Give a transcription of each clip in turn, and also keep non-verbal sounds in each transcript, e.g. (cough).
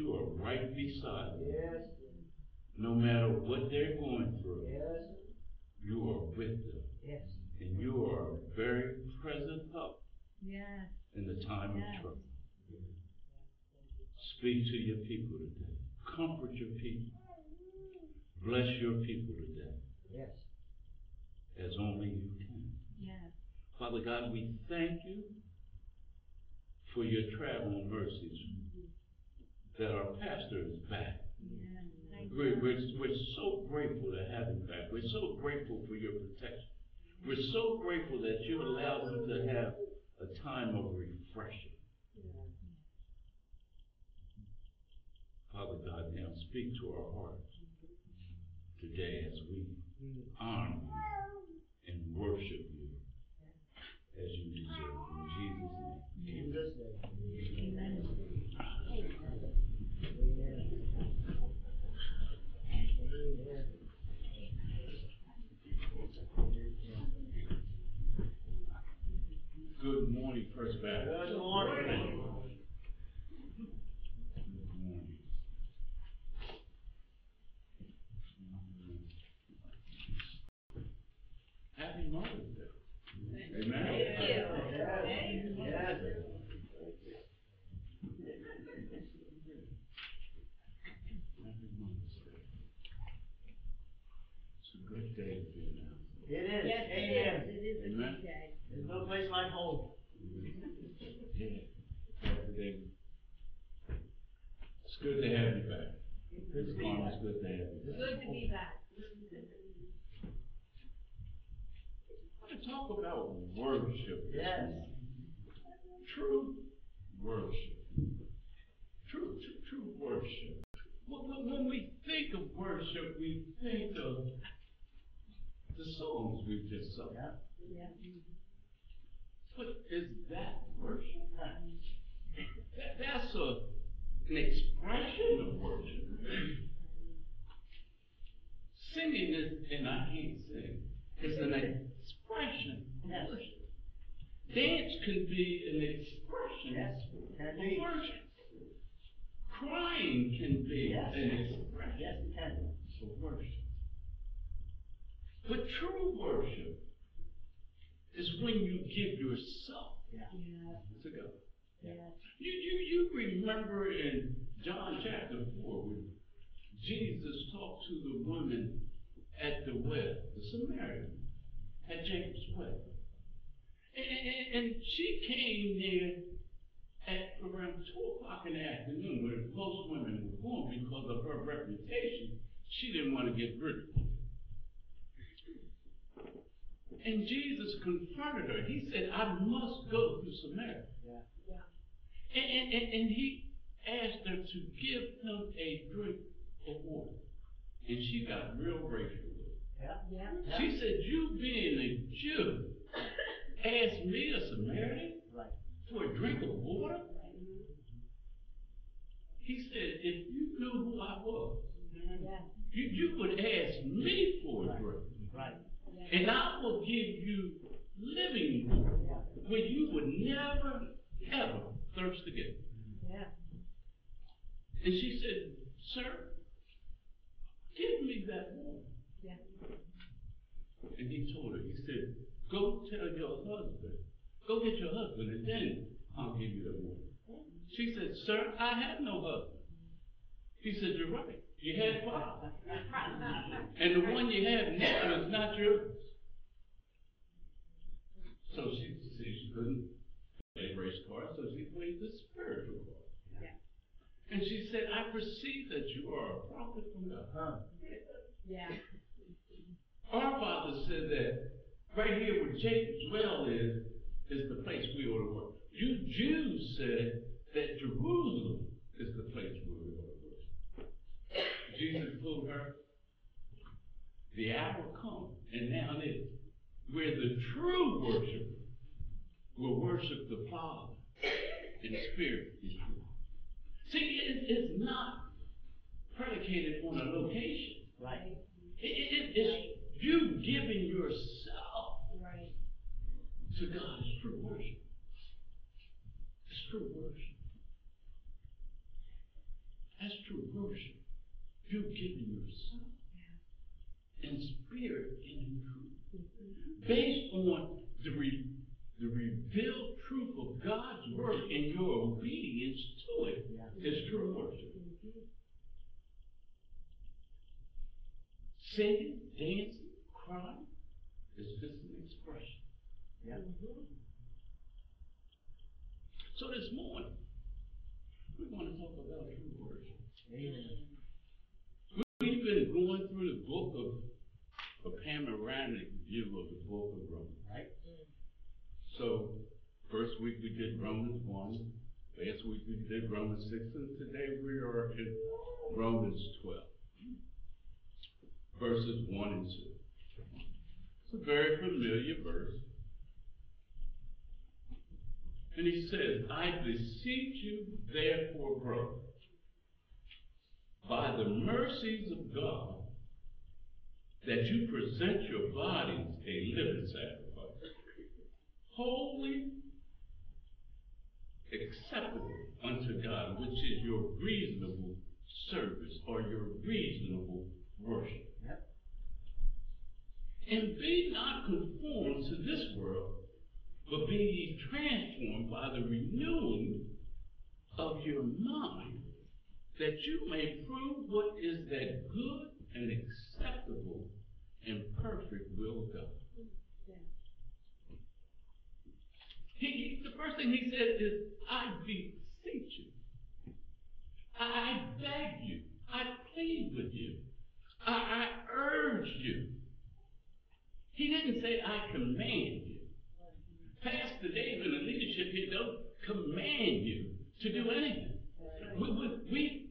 you are right beside them. Yes. No matter what they're going through, Yes. you are with them. Yes. And you are a very present help Yes. in the time Yes. of trouble. Speak to your people today. Comfort your people. Bless your people today Yes. as only you can. Yes. Father God, we thank you for your traveling mercies that our pastor is back. Yes. Thank We're, we're, we're so grateful to have him back. We're so grateful for your protection. We're so grateful that you allowed him to have a time of refreshing. Father God, now speak to our hearts today as we honor you and worship you as you deserve. In Jesus' name. Jesus' name. Amen. Amen. Amen. Good morning, First Baptist. Good morning. Good morning. Happy Mother's Day. Amen. Yes. Yes. Happy Mother's Day. It's a good day to be now. It is. Yes, it Amen. is. It is a Amen. good day. There's no place like home. Yeah. Happy day. It's good to have you back. Good to be back. it's good to have you back. Good to be back. I want to talk about worship. Yes. True worship. True, true, true worship. When we think of worship, we think of the songs we've just sung. Yeah. Yeah. But is that worship? That, that's a, an expression of worship. Singing is, and I can't sing, is an expression of Yes. worship. Dance can be an expression Yes. Of be. worship. Crying can be Yes. an expression Yes, of worship. But true worship is when you give yourself Yeah. Yeah. to God. Yes. You, you, you remember in John chapter 4 when Jesus talked to the woman at the well, the Samaritan, at Jacob's well. And, and, and she came there at around 2 o'clock in the afternoon where most women were going because of her reputation. She didn't want to get rid of her. And Jesus confronted her. He said, I must go through Samaria. Yeah. And, and, and, he asked her to give him a drink of water. And she got real grateful. Yeah. Yeah. She said, You being a Jew, asked me, a Samaritan, Right. for a drink of water? Right. He said, If you knew who I was, Yeah. you, you would ask me for a drink. Right. And I will give you living water where you would never, ever thirst again. Yeah. And she said, Sir, give me that water. Yeah. And he told her, he said, Go tell your husband, go get your husband, and then I'll give you the water. She said, Sir, I have no husband. He said, You're right. You had (laughs) five. And the one you have now (laughs) is not yours. So she, said she couldn't play race cards, so she played the spiritual card. Yeah. And she said, I perceive that you are a prophet from God. Huh. Yeah. Our father said that right here where Jacob's well is, is the place we ought to work. You Jews said that Jerusalem is the place where we ought to worship. Jesus told her, the hour come, and now it is, where the true worshiper will worship the Father in spirit and truth. See, it, it's not predicated on a location. Right. It, it, it's you giving yourself Right. to God is true worship. It's true worship. That's true worship. You giving yourself in spirit and in truth. Based on the, re, the revealed truth of God's word and your obedience to it Yeah. is true worship. Singing, dancing, crying is just an expression. Yeah. So this morning, we want to talk about true worship. Amen. We've been going through the book of a panoramic view of the book of Romans. So, first week we did Romans 1, last week we did Romans 6, and today we are in Romans 12, verses 1 and 2. It's a very familiar verse. And he says, I beseech you, therefore, brother, by the mercies of God, that you present your bodies a living sacrifice, holy, acceptable unto God, which is your reasonable service or your reasonable worship. Yep. And be not conformed to this world, but be ye transformed by the renewing of your mind, that you may prove what is that good and acceptable and perfect will of God. He, he- the first thing he said is, I beseech you. I, beg you. I plead with you. I, I urge you. He didn't say, I command you. Pastor Dave and the leadership here don't command you to do anything. We, we, we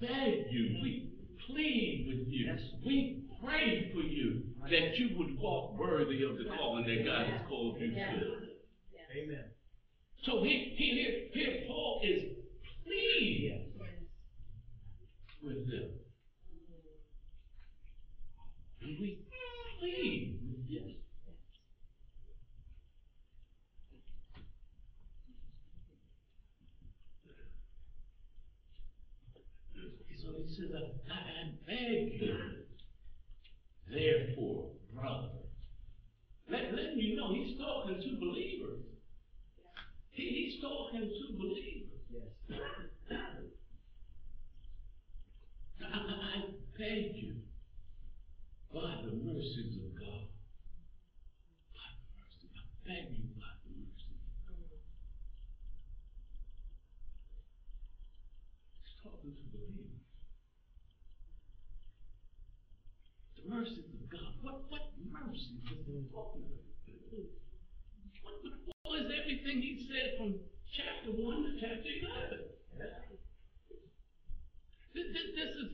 beg you, we plead with you, we pray for you that you would walk worthy of the calling that God has called you to. Amen. So here, here, here Paul is pleading with them. And we plead with you. So he says, I, I beg you, therefore, brother. Let, letting you know he's talking to believers. He, he's talking to believers. Yes. I, I, beg you, by the mercies of God, by the mercy, I beg you by the mercy. He's talking to believers. The mercies of God. What what mercies is he talking about? What, what, what is everything he said from chapter one to chapter eleven? This, this, this is,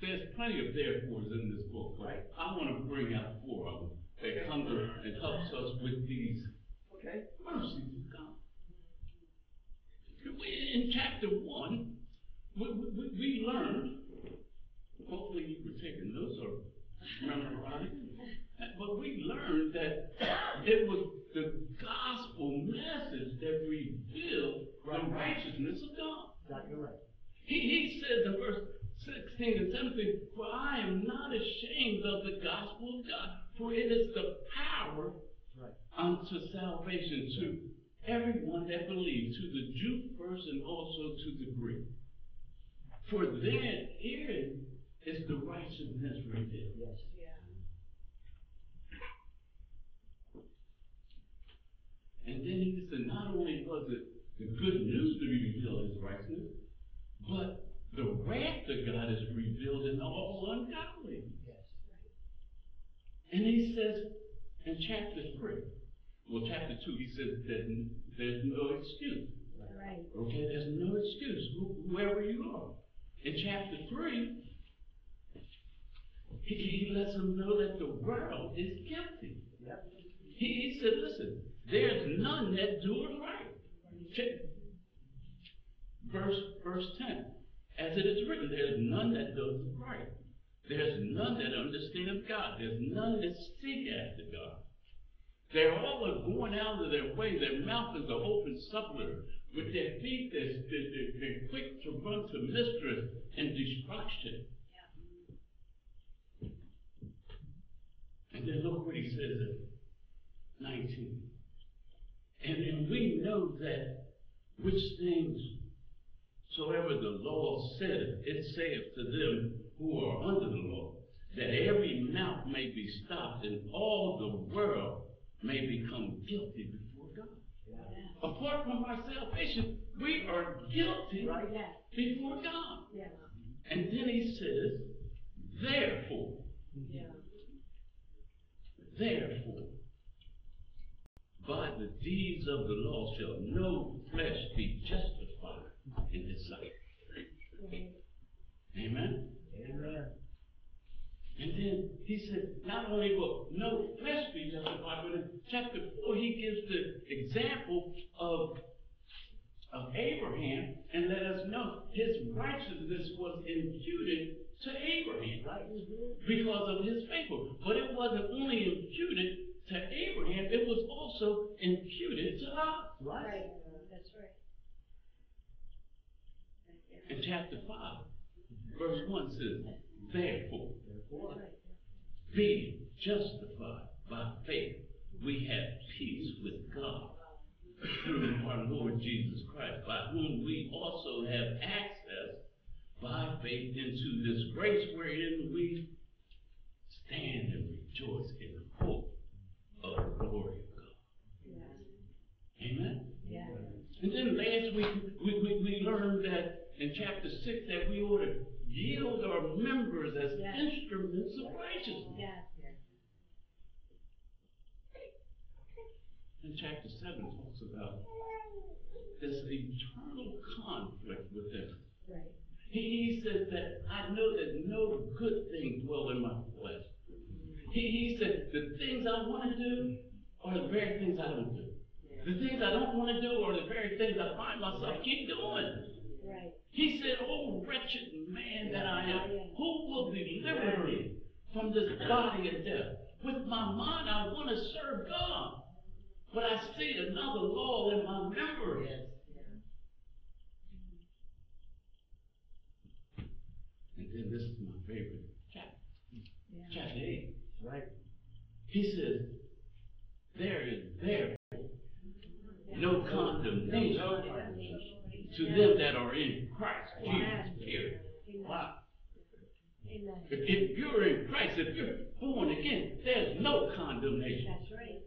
there's plenty of therefores in this book, but Right. I want to bring out four of them that comes up and helps us with these Okay. mercies of God. In chapter one, we, we, we learned, hopefully you were taking notes or memorizing, but we learned that (coughs) it was the gospel message that revealed the righteousness of God. Exactly right. He, he says in verse 16 and 17, For I am not ashamed of the gospel of God, for it is the power Right. unto salvation to everyone that believes, to the Jew first and also to the Greek. For then herein is the righteousness revealed. Yes. And then he said, not only was it the good news to be revealed his righteousness, but the wrath of God is revealed in all ungodly. Yes. And he says in chapter 3, well, chapter 2, he says that there's no excuse. Right. Okay, there's no excuse, wh- whoever you are. In chapter 3, he, he lets them know that the world is guilty. Yep. He, he said, listen, there's none that do it right. Check. Verse, verse 10. As it is written, there's none that does it right. There's none that understands God. There's none that seek after God. They're all going out of their way. Their mouth is an open sepulchre. With their feet, they're, they're, they're, quick to run to mischief and destruction. And then look what he says in 19. And, and we know that which things soever the law saith, it saith to them who are under the law, that every mouth may be stopped and all the world may become guilty before God. Yeah. Apart from our salvation, we are guilty Right. Before God. Yeah. And then he says, therefore, Yeah. Therefore, by the deeds of the law shall no flesh be justified in his sight. Amen? Amen. And then he said, not only will no flesh be justified, but in chapter 4 he gives the example of, of Abraham and let us know his righteousness was imputed to Abraham. Right. because of his faithfulness. But it wasn't only imputed to Abraham, it was also imputed to us. Right. Right. That's right. In chapter 5, verse 1 says, Therefore, Therefore. Being justified by faith, we have peace with God through our Lord Jesus Christ, by whom we also have access by faith into this grace wherein we stand and rejoice in hope of the glory of God. Yeah. Amen? Yeah. And then last week, we, we, we learned that in chapter 6 that we ought to yield our members as Yes. instruments of righteousness. Yeah. And chapter 7 talks about this eternal conflict within us. Right. He, he says that I know that no good thing dwell in my flesh. He, he said the things I want to do are the very things I don't do. The things I don't want to do are the very things I find myself keep doing. Right. He said, Oh, wretched man that I am, who will deliver me from this body of death? With my mind, I want to serve God. But I see another law in my members. And then this is my favorite chapter, Yeah. chapter 8. Right. He says, There is there no condemnation to them that are in Christ Jesus. Period. Wow. If, if you're in Christ, if you're born again, there's no condemnation. That's right.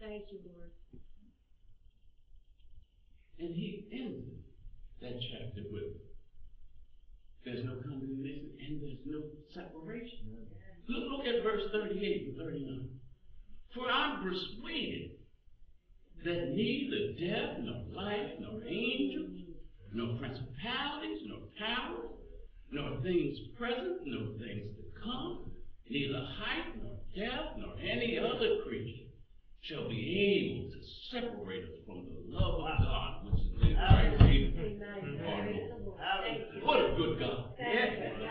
Thank you, Lord. And he ended that chapter with, there's no condemnation and there's no separation. Look, look at verse 38 and 39. For I'm persuaded that neither death, nor life, nor angels, nor principalities, nor powers, nor things present, nor things to come, neither height, nor depth, nor any other creature shall be able to separate us from the love of God which is in Christ Jesus. Amen. Our Praise Lord. the Lord. Hallelujah. Thank you. What a good God. Thank you.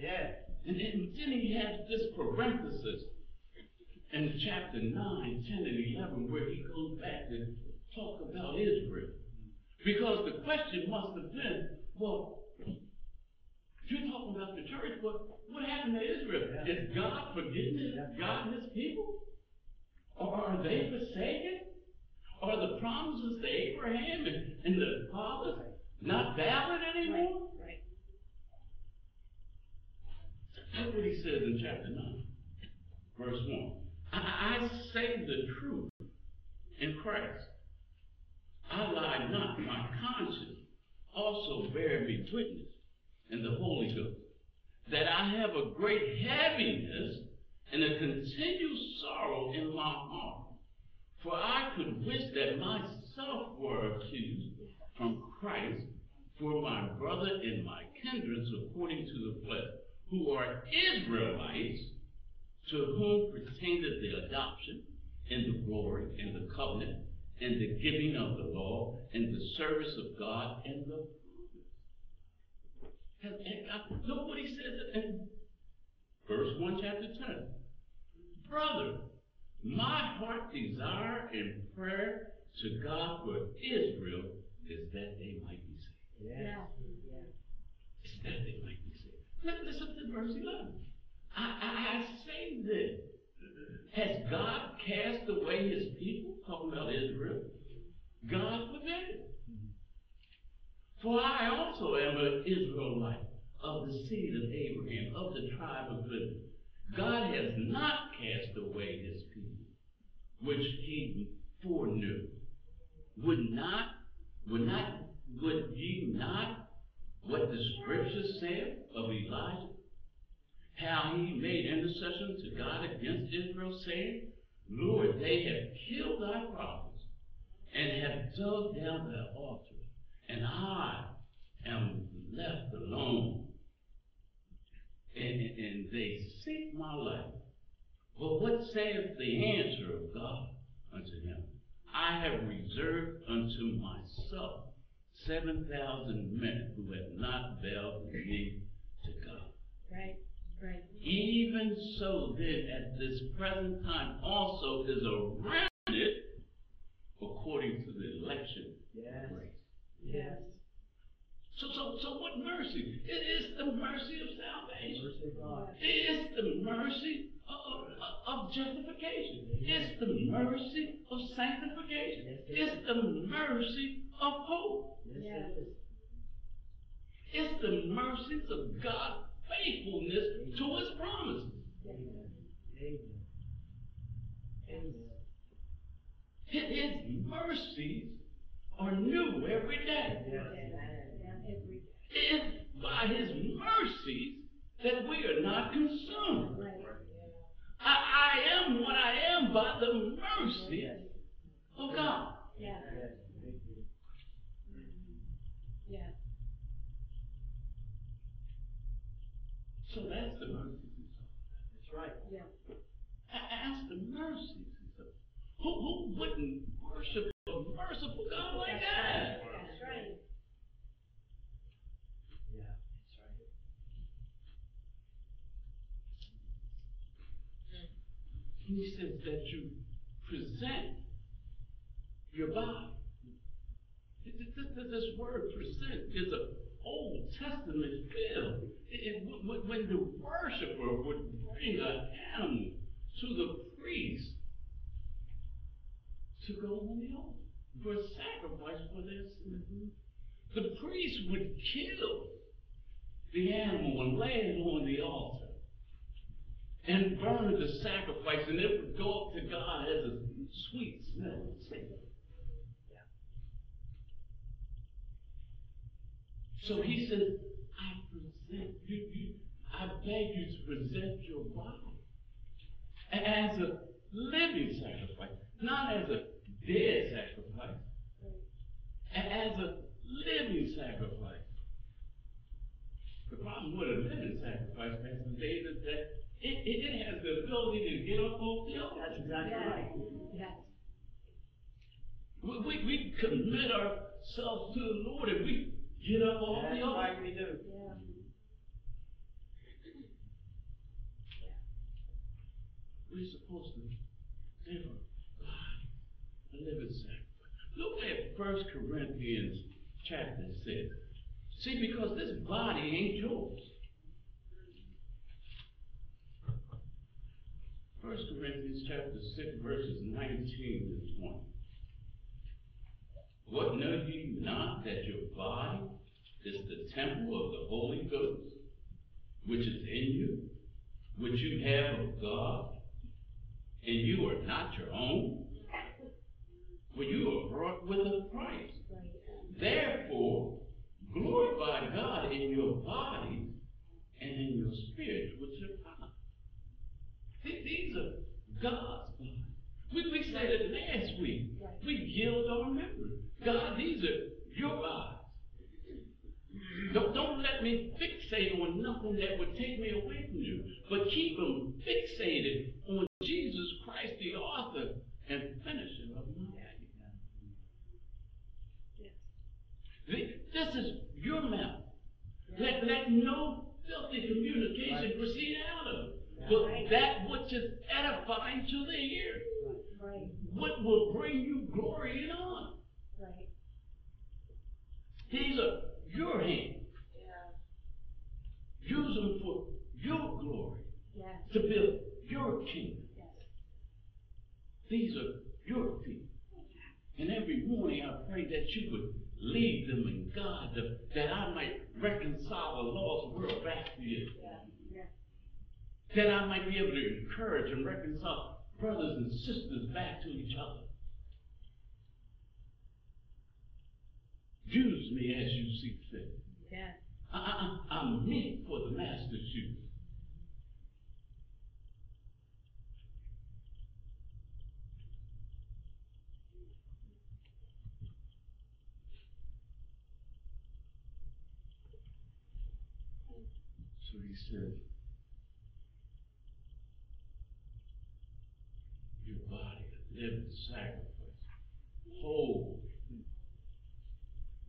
Yes. Yeah. And then, he has this parenthesis in chapter 9, 10, and 11 where he goes back to talk about Israel. Because the question must have been, well, you're talking about the church, but what happened to Israel? Yeah. Is God forgetting his, God and his people? Or are they forsaken? Are the promises to Abraham and, and the fathers not valid anymore? Right. Look what he says in chapter 9, verse 1. I, I say the truth in Christ. I lie not, my conscience also bear me witness in the Holy Ghost, that I have a great heaviness and a continual sorrow in my heart. For I could wish that myself were accused from Christ for my brother and my kindreds according to the flesh, who are Israelites, to whom pertaineth the adoption, and the glory, and the covenant, and the giving of the law, and the service of God, and the and, and, uh, look what he says in verse 1, chapter 10. Brother, my heart desire and prayer to God for Israel is that they might be saved. Yes. Is that they might be saved. Let- Listen to verse 11. I, I, I say this. Has uh, God cast away his people? Talking about Israel. God forbid. For I also am an Israelite of the seed of Abraham, of the tribe of Judah. God has not cast away his people, which he foreknew. Would not, would not, would ye not what the scripture said of Elijah? How he made intercession to God against Israel, saying, Lord, they have killed thy prophets and have dug down thy altars, and I am left alone. And, and they seek my life. But what saith the answer of God unto him? I have reserved unto myself seven thousand men who have not bowed the knee to God. Right, right. Even so then at this present time also is a remnant according to the election Yes. of grace. Yes. So, so, so what mercy? It is the mercy of salvation. Mercy of God. It is the mercy of, of, of justification. It's the mercy of sanctification. Yes, it It's the mercy of hope. Yes, it is. It's the mercies of God's faithfulness to his promises. Amen. Amen. Amen. His his mercies are new every day. Yes. Yeah, every day. It is by his mercies that we are not consumed. Right. I, I am what I am by the mercy of God. Yeah, Yes. Thank you. yeah. So that's the mercies. That's right. Yeah. That's the mercies. Who, who wouldn't worship a merciful God like that? That's right. Yeah. That's right. He says that you present your body. Th- th- th- This word present is an Old Testament when- When the worshiper would bring an animal to the priest to go on the altar for a sacrifice for their sin, the priest would kill the animal and lay it on the altar and burn the sacrifice, and it would go up to God as a sweet smell. So he says, I present you, you, I beg you to present your body as a living sacrifice, not as a dead sacrifice, as a living sacrifice. The problem with a living sacrifice, Pastor Dave, is that it, it, it has the ability to get up off the altar. That's exactly Yeah. right. Yeah. We, we, we commit ourselves to the Lord and we get up off That's the altar. right, we do. Yeah. We're supposed to live a God, a living sacrifice. Look at First Corinthians chapter 6. See, because this body ain't yours. First Corinthians chapter 6, verses 19 to 20. What know ye not that your body is the temple of the Holy Ghost, which is in you, which you have of God, and you are not your own? For you are brought with a price. Therefore, glorify God in your body and in your spirit, which are These are God's bodies. We, we said it last week. We yield our members. God, these are your eyes. Don't, don't let me fixate on nothing that would take me away from you, but keep them fixated on Jesus Christ, the author and finisher of my faith. Yes. This is your mouth. Let, let no filthy communication proceed out of it. But that which is edifying to the ear. Right. What will bring you glory and honor. Right. These are your hands. Use them for your glory, Yes. to build your kingdom. Yes. These are your feet. And every morning I pray that you would lead them and guide them, that I might reconcile the lost world back to you. Yeah. Yeah. That I might be able to encourage and reconcile brothers and sisters back to each other. Use me as you see fit. Yes. I, I, I'm meant for the master's use. So he said, Your body, a living sacrifice, holy,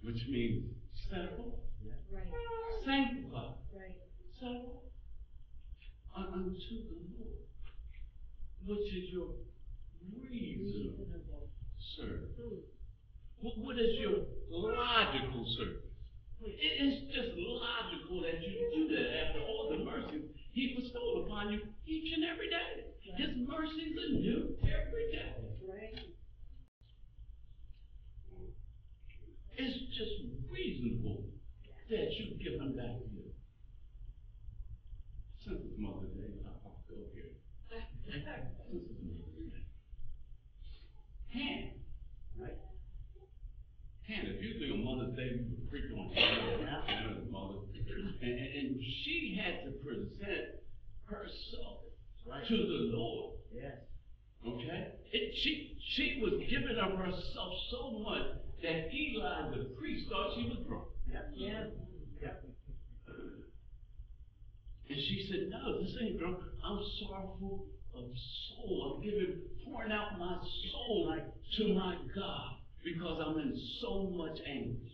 which means set apart, Right. sanctified, Right. set unto the Lord, which is your reasonable Reasonable. service. Hmm. What, what is your logical service? Hmm. It's just logical that you do that after all the mercy He bestowed upon you each and every day. His mercies are new every day. It's just reasonable that you give Him back to you. Since it's Mother's Day, I'll go here. Since it's Mother's Day. Hannah, Right. Hannah, usually on Mother's Day, we would preach on Hannah's mother. And, and she had to present herself Right. to the Lord. Yes. Okay? It, she, she was giving of herself so much that Eli, the priest, thought she was drunk. Yep. Yeah. Yep. And she said, No, this ain't drunk. I'm sorrowful of soul. I'm giving, pouring out my soul to my God because I'm in so much anguish.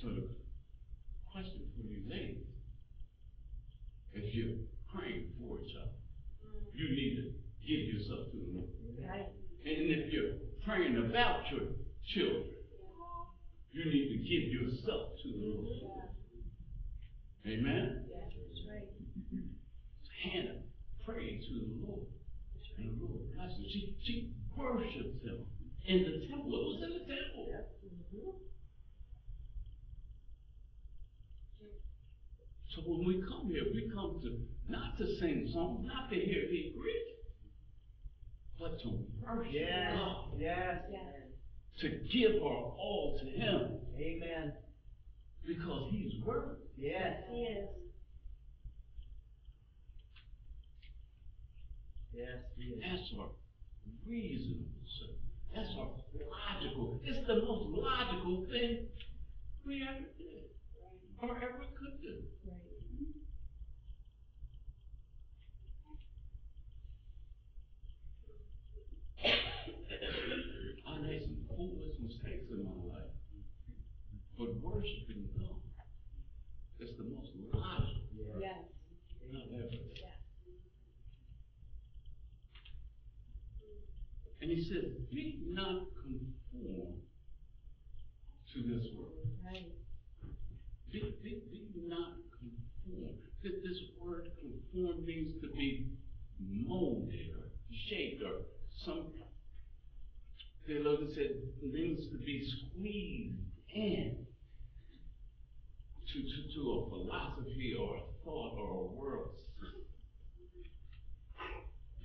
So the question for you ladies, if you're praying for each other, you need to give yourself to the Lord. Right. And if you're praying about your children, you need to give yourself to the Lord. Mm-hmm. Amen? Yeah. That's right. Hannah prayed to the Lord. And the Lord blessed her. She, she worshipped him in the temple. It was in the temple. So when we come here, we come to not to sing songs, not to hear me preach, but to worship Yes. God, Yes. Yes. to give our all to Him Amen. because He's worthy. Yes. He is. Yes. He is. That's our reasonable service. That's our logical. It's the most logical thing we ever did or ever could do. Right. I made some foolish mistakes in my life, but worshiping God is the most logical Yes. Yes. I've ever done. Yes. And he said, Be not conformed to this world. Right. Be, be, be not conformed. This, this word conform means to be molded or shaped or some theologian said it means to be squeezed in. to, to, to a philosophy or a thought or a world system.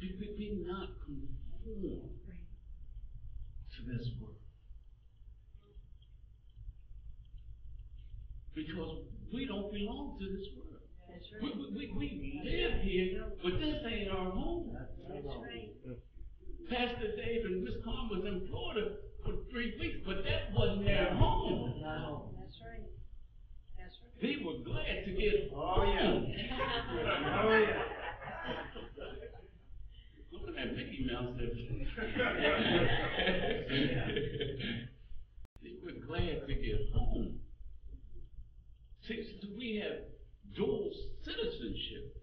We, we, we not conform to this world. Because we don't belong to this world. That's We, right. we, we, we live here, but this ain't our home. That's right. Pastor Dave and Miss Carmen was in Florida for three weeks, but that wasn't their home. No. That's right. That's right. They were glad to get home. Oh, yeah. home. (laughs) Oh, yeah. Look at that Mickey Mouse there. They were glad to get home. See, so we have dual citizenship.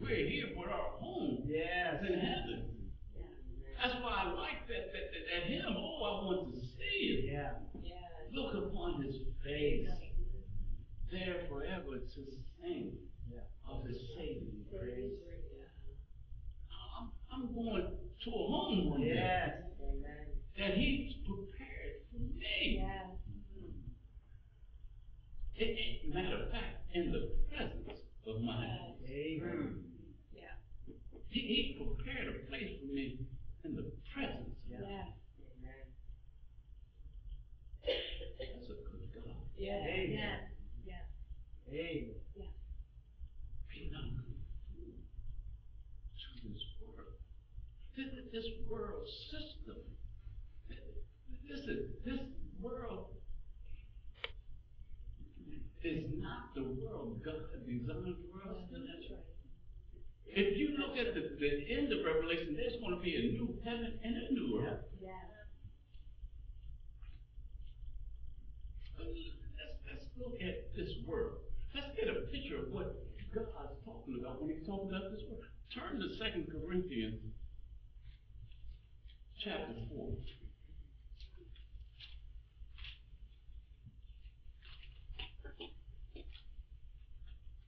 We're here, for our home Yes. in heaven. Yeah. That's why I like that, that, that, that hymn. Oh, I want to see him. Yeah. Yeah. Look upon his face, there forever to sing Yeah. of his saving grace. I'm, going to a home one day Yes. Amen. that he's prepared for me. Yeah. It, it, matter of fact, in the presence of my. Amen. Yeah. He, he prepared a place for me in the presence. Yeah. Yeah. That's a good God. Yeah. Amen. Yeah. Yeah. Amen. Be not conformed to this world. This, this world system. Listen, this world is not the world God designed for us to live. That's right. If you look at the, the end of Revelation, there's going to be a new heaven and a new earth. Yeah. Uh, let's, let's look at this world. Let's get a picture of what God's talking about when he's talking about this world. Turn to Second Corinthians chapter 4.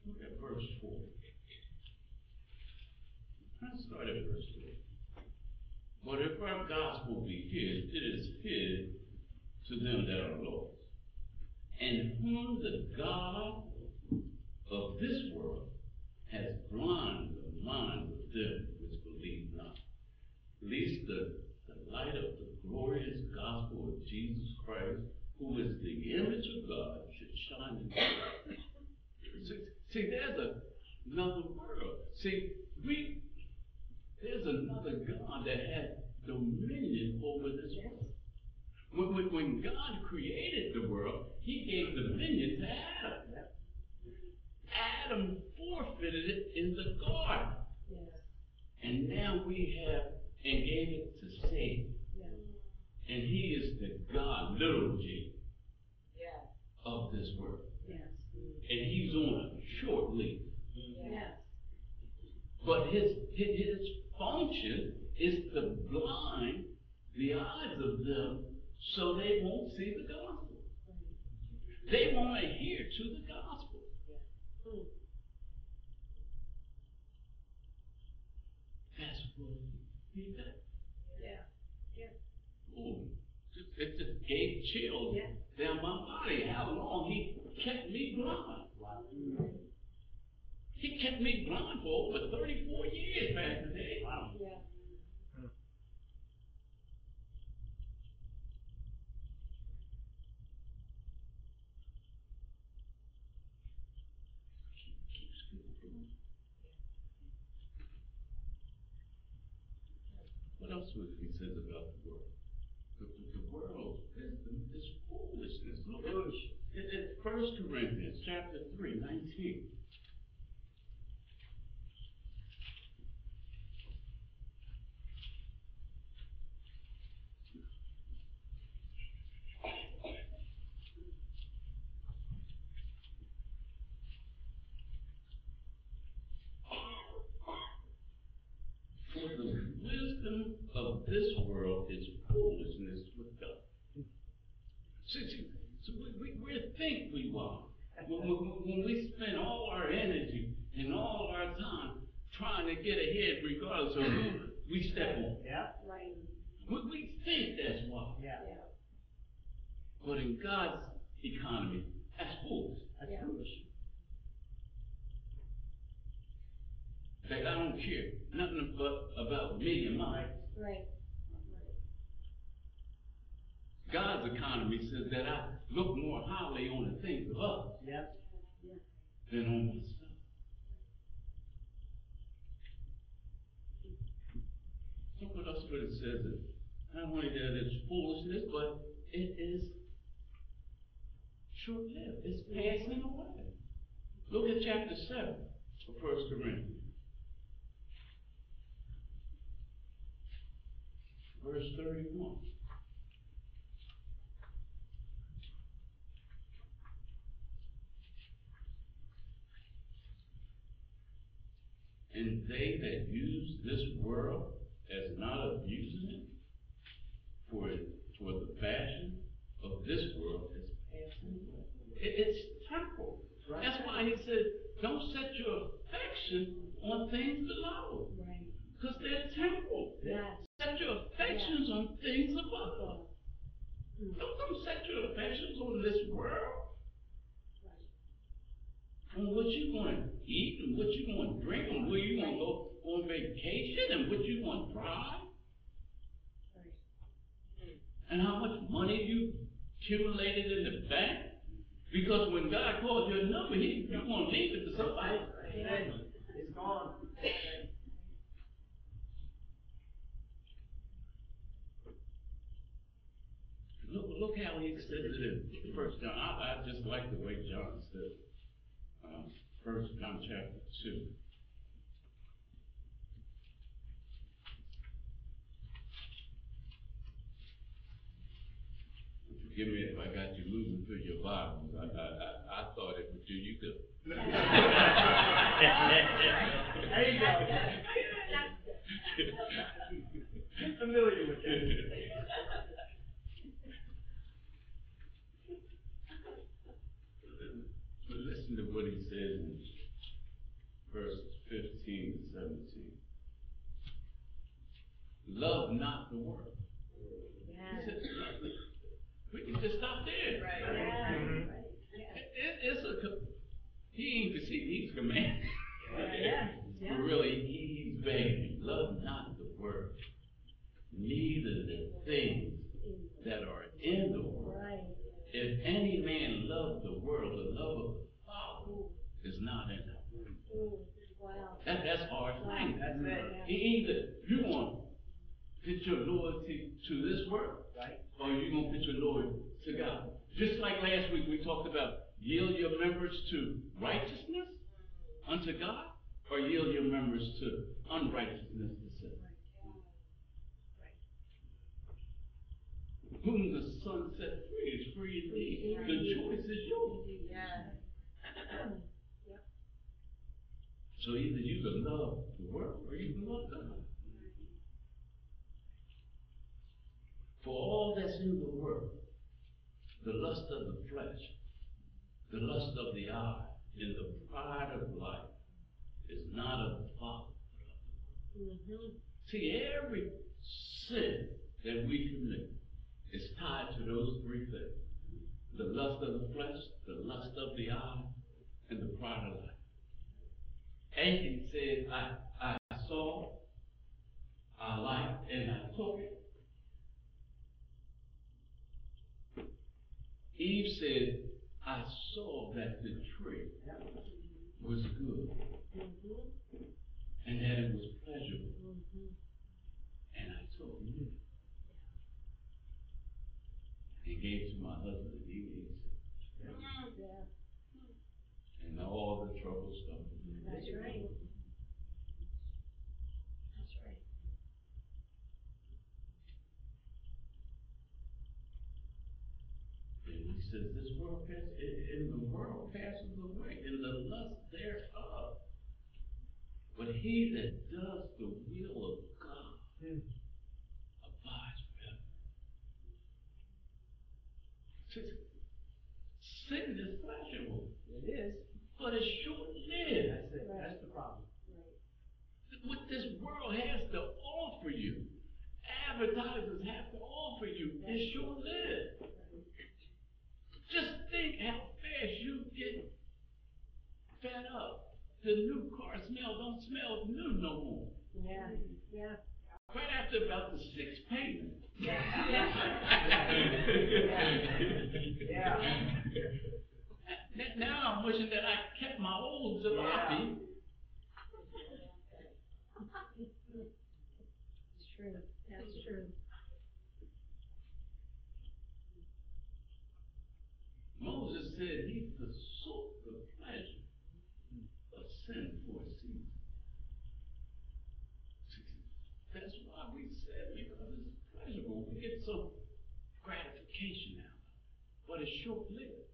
Look at verse 4. Let's start at verse 4. But if our gospel be hid, it is hid to them that are lost, and whom the God of this world has blinded the minds of them which believe not, lest the, the light of the glorious gospel of Jesus Christ, who is the image of God, should shine in them. See, see, there's a, another world. See, we, there's another God that has dominion over this world. When, when, when God created the world, He gave dominion to Adam. Adam forfeited it in the garden. And now we have and gave it to Satan. And he is the God, little g, of this world. Yes. And he's on a short leash. Yes. But his, his, function is to blind the eyes of them so they won't see the gospel. They won't adhere to the gospel. That's what he did. Yeah. Ooh, it just gave chills Yeah. down my body. How long he kept me blind. He kept me blind for over 34 years, Dave. Wow. Yeah. What else was he says about the world? The, the, the wisdom is foolishness. Look at Foolish. it, it's First Corinthians chapter 3, 19. For the wisdom of this world is foolishness with God. See, see, so we, we, we think we want. When, when, when we spend all our energy and all our time trying to get ahead regardless of who we step on. Yeah. Right. We, we think that's why. Yeah. Yeah. But in God's economy, that's foolish. That's Yeah. foolish. Say, I don't care nothing but about me and mine. Right. God's economy says that I look more highly on the things of others Yep. than on myself. Someone else would have said that not only that it's foolishness, but it is short-lived. It's passing away. Look at chapter seven of First Corinthians. Verse thirty-one. And they that use this world as not abusing it, for it, for the fashion of this world is passing away. It, it's temporal. Right. That's why he said, don't set your affection on things below, Right. because they're temporal. Yes. Set your affections on things above. Mm. Don't, don't set your affections on this world, Right. on what you're going to eat and what you're going to drink and where you're going to go on vacation and what you want to drive Right and how much money you accumulated in the bank. Because when God calls your number, he, you won't to leave it to somebody. Amen. It's gone. Look, look how he said it in First John. I, I just like the way John said First Um, First John chapter 2. Give me if I got you moving through your Bibles. I, I, I, I thought it would do you good. Familiar with that. listen to what he says in verse 15 to 17. Love not the world put your loyalty to this world, Right? or you gonna put your loyalty to God. Just like last week, we talked about yield your members to righteousness unto God, or yield your members to unrighteousness to sin. Whom the Son set free is free indeed. The choice is yours. Yeah. So either you can love the world or you can love God. For all that's in the world, the lust of the flesh, the lust of the eye, and the pride of life is not of the Father. Mm-hmm. See, every sin that we commit is tied to those three things. The lust of the flesh, the lust of the eye, and the pride of life. Achan said, I, I saw, I liked, and I took it. Eve said, I saw that the tree was good and that it was pleasurable, and I took it. And gave to my husband, and he ate it. And all the trouble started. That's right. That's right. And he says, this world passes, and the world passes away, and the lust thereof. But he that does the will of God Hmm. abides forever. See, Sin is pleasurable, It is. but it's short-lived. That's it. That's the problem. What this world has to offer you, advertisers have to offer you, is short-lived. Just think how fast you get the new car smell don't smell new no more. Yeah, yeah. Right after about the sixth payment. Yeah. N- Now I'm wishing that I kept my old jalopy. It's true, that's true. Moses said he forsook the pleasure of sin for a season. That's why we said because it's pleasurable. We get some gratification out of it, it's short lived.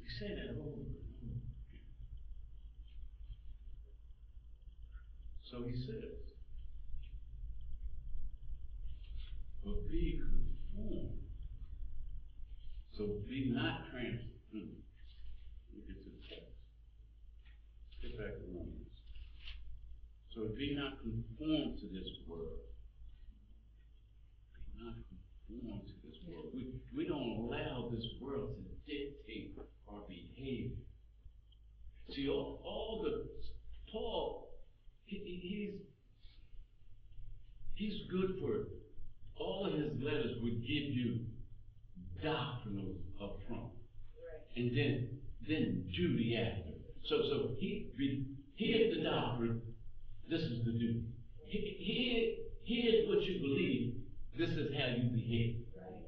We say that over. So he says, but be conformed so be not trans. Let me to the text. Get back to Romans. So be not conformed to this world. Be not conformed to this world. We, don't allow this world to dictate our behavior. See, all, all the, Paul, he, he- he's, he's good for, all of his letters would give you doctrinal up front. And then, then duty after. So, so he, he, here's the doctrine, this is the duty. He- Here, here's what you believe, this is how you behave. Right.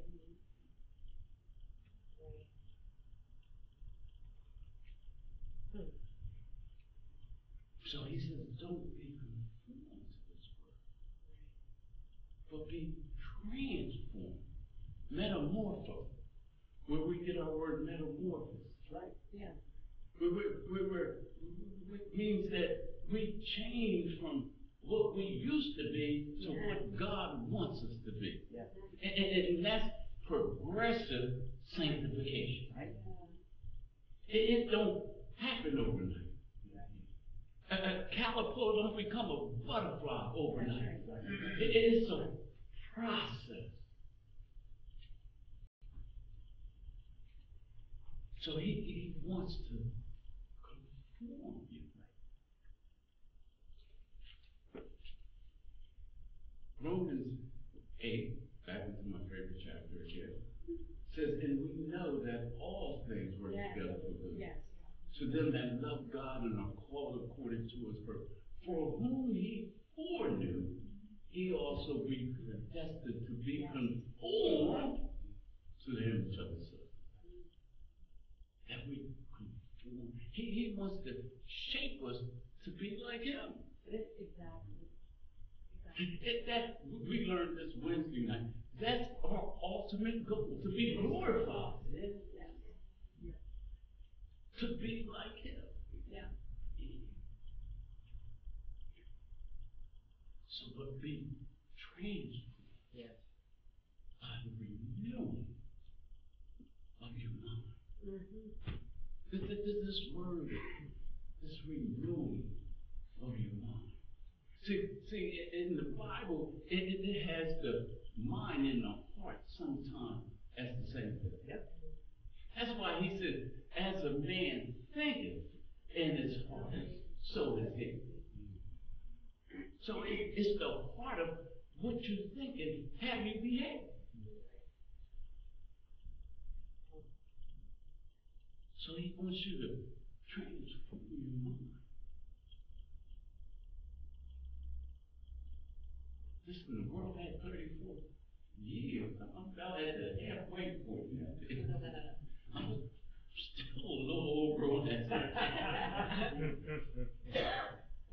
So he says, don't be conformed to this world, but be transformed, metamorpho, where we get our word metamorphosis. Right. Yeah. We, we, we were, it means that we change from what we used to be to what God wants us to be. Yeah. And, and, and that's progressive sanctification. Right. It, it don't happen overnight. A, a caterpillar don't become a butterfly overnight. It, is a process. So he, he wants to conform you. Romans 8, back into my favorite chapter again, says, And we know that all things work Yeah. together for good. Yes. To them that love God and are called according to his purpose. For whom he foreknew, he also predestined to be conformed to the image of his son. That we conform. He, he wants to shape us to be like him. Exactly. It, that, we learned this Wednesday night. That's our ultimate goal, to be glorified. To be like him. Yeah. So, but be transformed Yes. by the renewing of your mind. Mm-hmm. This, this, this, this word, this renewing of your mind. See, see, in the Bible, it, it, it has the mind and the heart sometimes as the same thing. Yep. That's why he said, as a man thinketh in his heart, so is he. So it, it's the heart of what you're thinking, how you behave. So he wants you to transform your mind. Listen, the world had 34 years. I'm about at the halfway point now. (laughs) I'm still a little over on that side.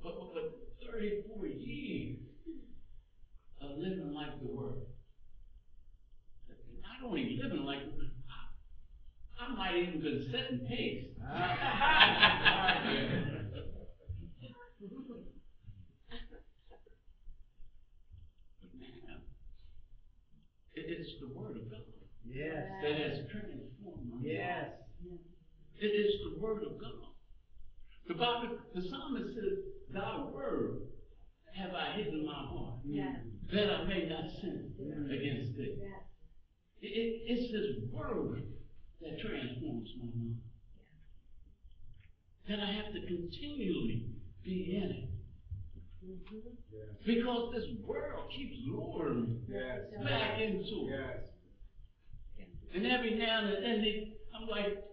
But, but, but 34 years of living like the world. Not only living like, I, I might even been setting pace. But now, it, it's the word of God Yes. that has transformed my life. Yes. It is the word of God. The Bible, the psalmist says, Thy word have I hidden in my heart, Yes. that I may not sin against thee. Yes. It, it, it's this word that transforms my mind. that I have to continually be in it. Mhm. Yes. Because this world keeps luring me Yes. back into it. Yes. And every now and then I'm like, this is an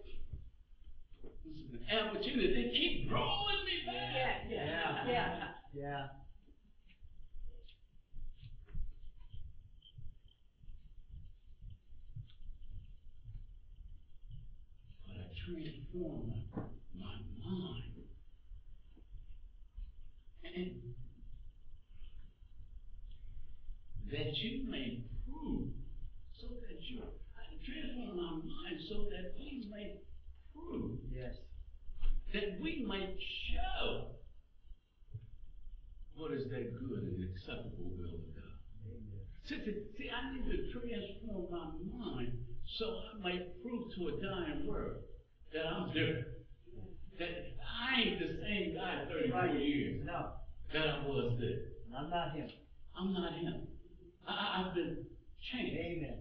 Mm-hmm. opportunity. They keep drawing me back. Yeah, yeah, yeah. Yeah. But I transform my, my mind. And that you may prove, so that you, I transform my mind so that we may prove, Yes. That we might show what is that good and acceptable will of God. Amen. See, see, I need to transform my mind so I might prove to a dying world that I'm different. That I ain't the same guy 34 years No, that I was then. I'm not him. I'm not him. I, I've been changed. Amen.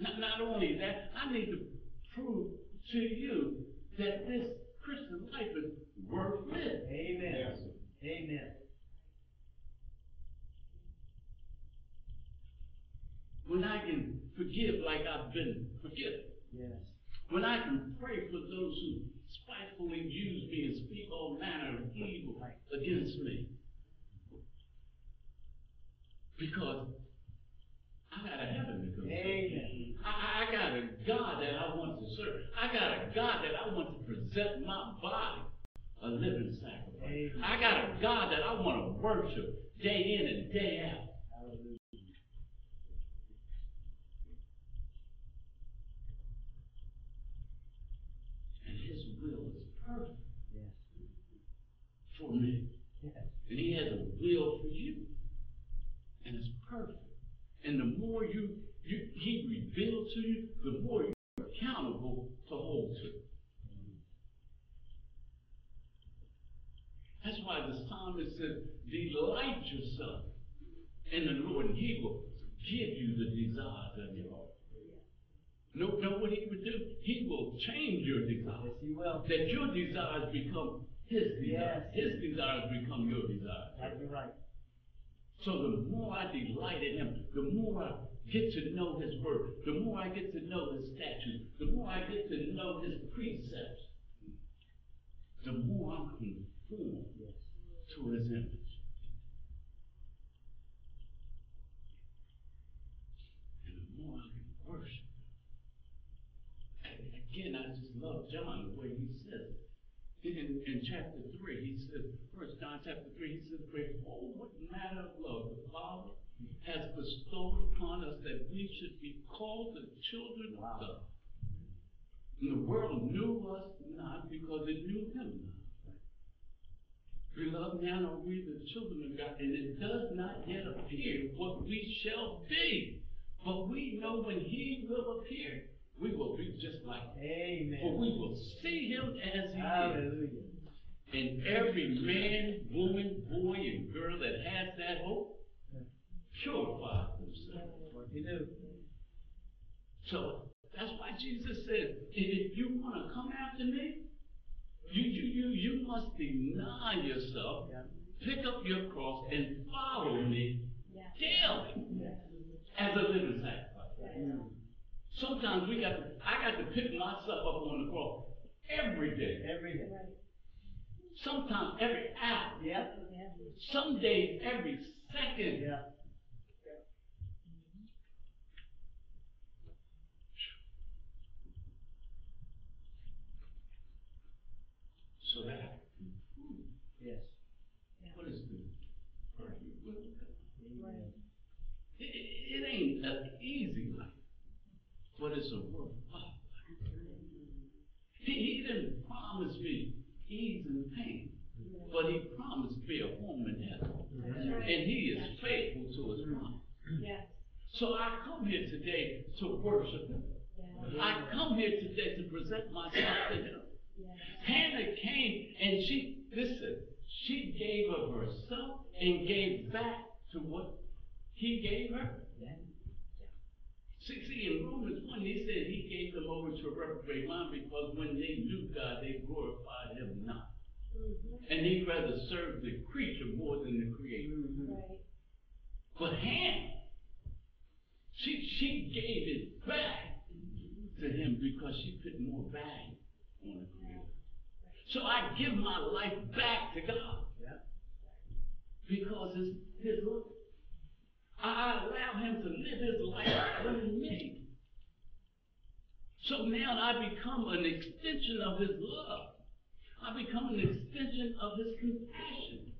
Not, not only that, I need to prove to you that this Christian life is worth living. Amen. Yes. Amen. When I can forgive like I've been forgiven. Yes. When I can pray for those who spitefully use me and speak all manner of evil against me. Because I got a heaven to go to. Amen. I, I- got a God that I want to serve. I got a God that I want to present my body a living sacrifice. Amen. I got a God that I want to worship day in and day out. Hallelujah. And His will is perfect Yes. for me. Yes. And he has a will for you. And it's perfect. And the more you, you he reveals to you, the more you're accountable to hold to. That's why the psalmist says, delight yourself in the Lord, and he will give you the desires of your heart. Know, know what he would do? He will change your desires Yes, he will. that your desires become his desires. Yes. His desires become your desires. Exactly right. So the more I delight in him, the more I get to know his word, the more I get to know his statutes, the more I get to know his precepts, the more I'm conformed to his image. And the more I can worship again, I just love John the way he says. In, in chapter 3, he says, First John chapter 3, he says, Behold, what manner of love the Father has bestowed upon us that we should be called the children of God. And the world knew us not because it knew him not. Beloved, now are we the children of God, and it does not yet appear what we shall be. But we know when he will appear, we will be just like him. Amen. For we will see him as he is. Hallelujah. And every man, woman, boy, and girl that has that hope purifies themselves. What you do? So that's why Jesus said, if you want to come after me, you, you, you, you must deny yourself, pick up your cross, and follow me Yeah. daily as a living sacrifice. Sometimes we got to, I got to pick myself up on the cross every day. Every day. Sometimes every hour. Yeah. Yeah. Some days every second. Yeah. So that I can prove Yes. what is the perfect will of God. It, it ain't easy life, but it's a worthwhile. He, he didn't promise me ease and pain, but he promised me a home in heaven. Yeah. And he is faithful to his promise. Yes. So I come here today to worship him. Yeah. I come here today to present myself to him. Yes. Hannah came and she, listen, she gave of herself and gave back to what he gave her. Yeah. See, see, in Romans one, he said he gave them over to a reprobate mind because when they knew God, they glorified him not. Mhm. And he'd rather serve the creature more than the creator. Mhm. Right. But Hannah, she, she gave it back to him because she put more value on the creator. So I give my life back to God Yeah. because it's his love. I, I allow him to live his life through me. So now I become an extension of his love. I become an extension of his compassion.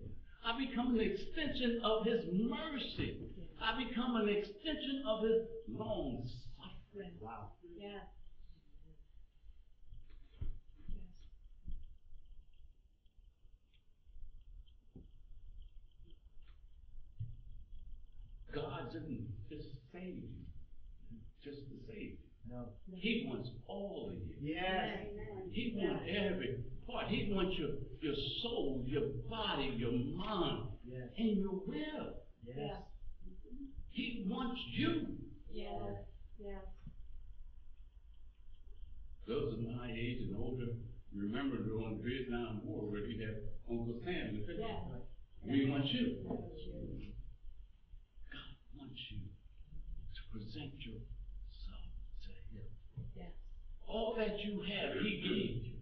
I become an extension of his mercy. I become an extension of his long suffering. Wow. Yeah. God didn't just save you, just to save you. No. He wants all of you. Yes. Amen. He wants every part. He wants your, your soul, your body, your mind, Yes. and your will. Yes. He wants you. Yes. Yes. Those of my age and older remember during the Vietnam War where he had Uncle Sam in the picture. Yeah. We want you. That was you. God wants you to present yourself to him. Yes. All that you have, he gave you.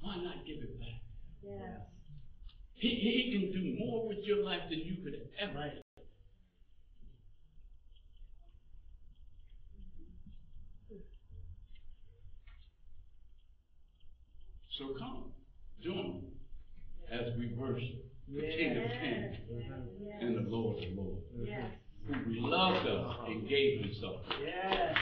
Why not give it back? Yes. He, he can do more with your life than you could ever. Right. So come, join as we worship the kingdom came and the Lord the Lord. Yes. Who loved us and gave himself. Yes.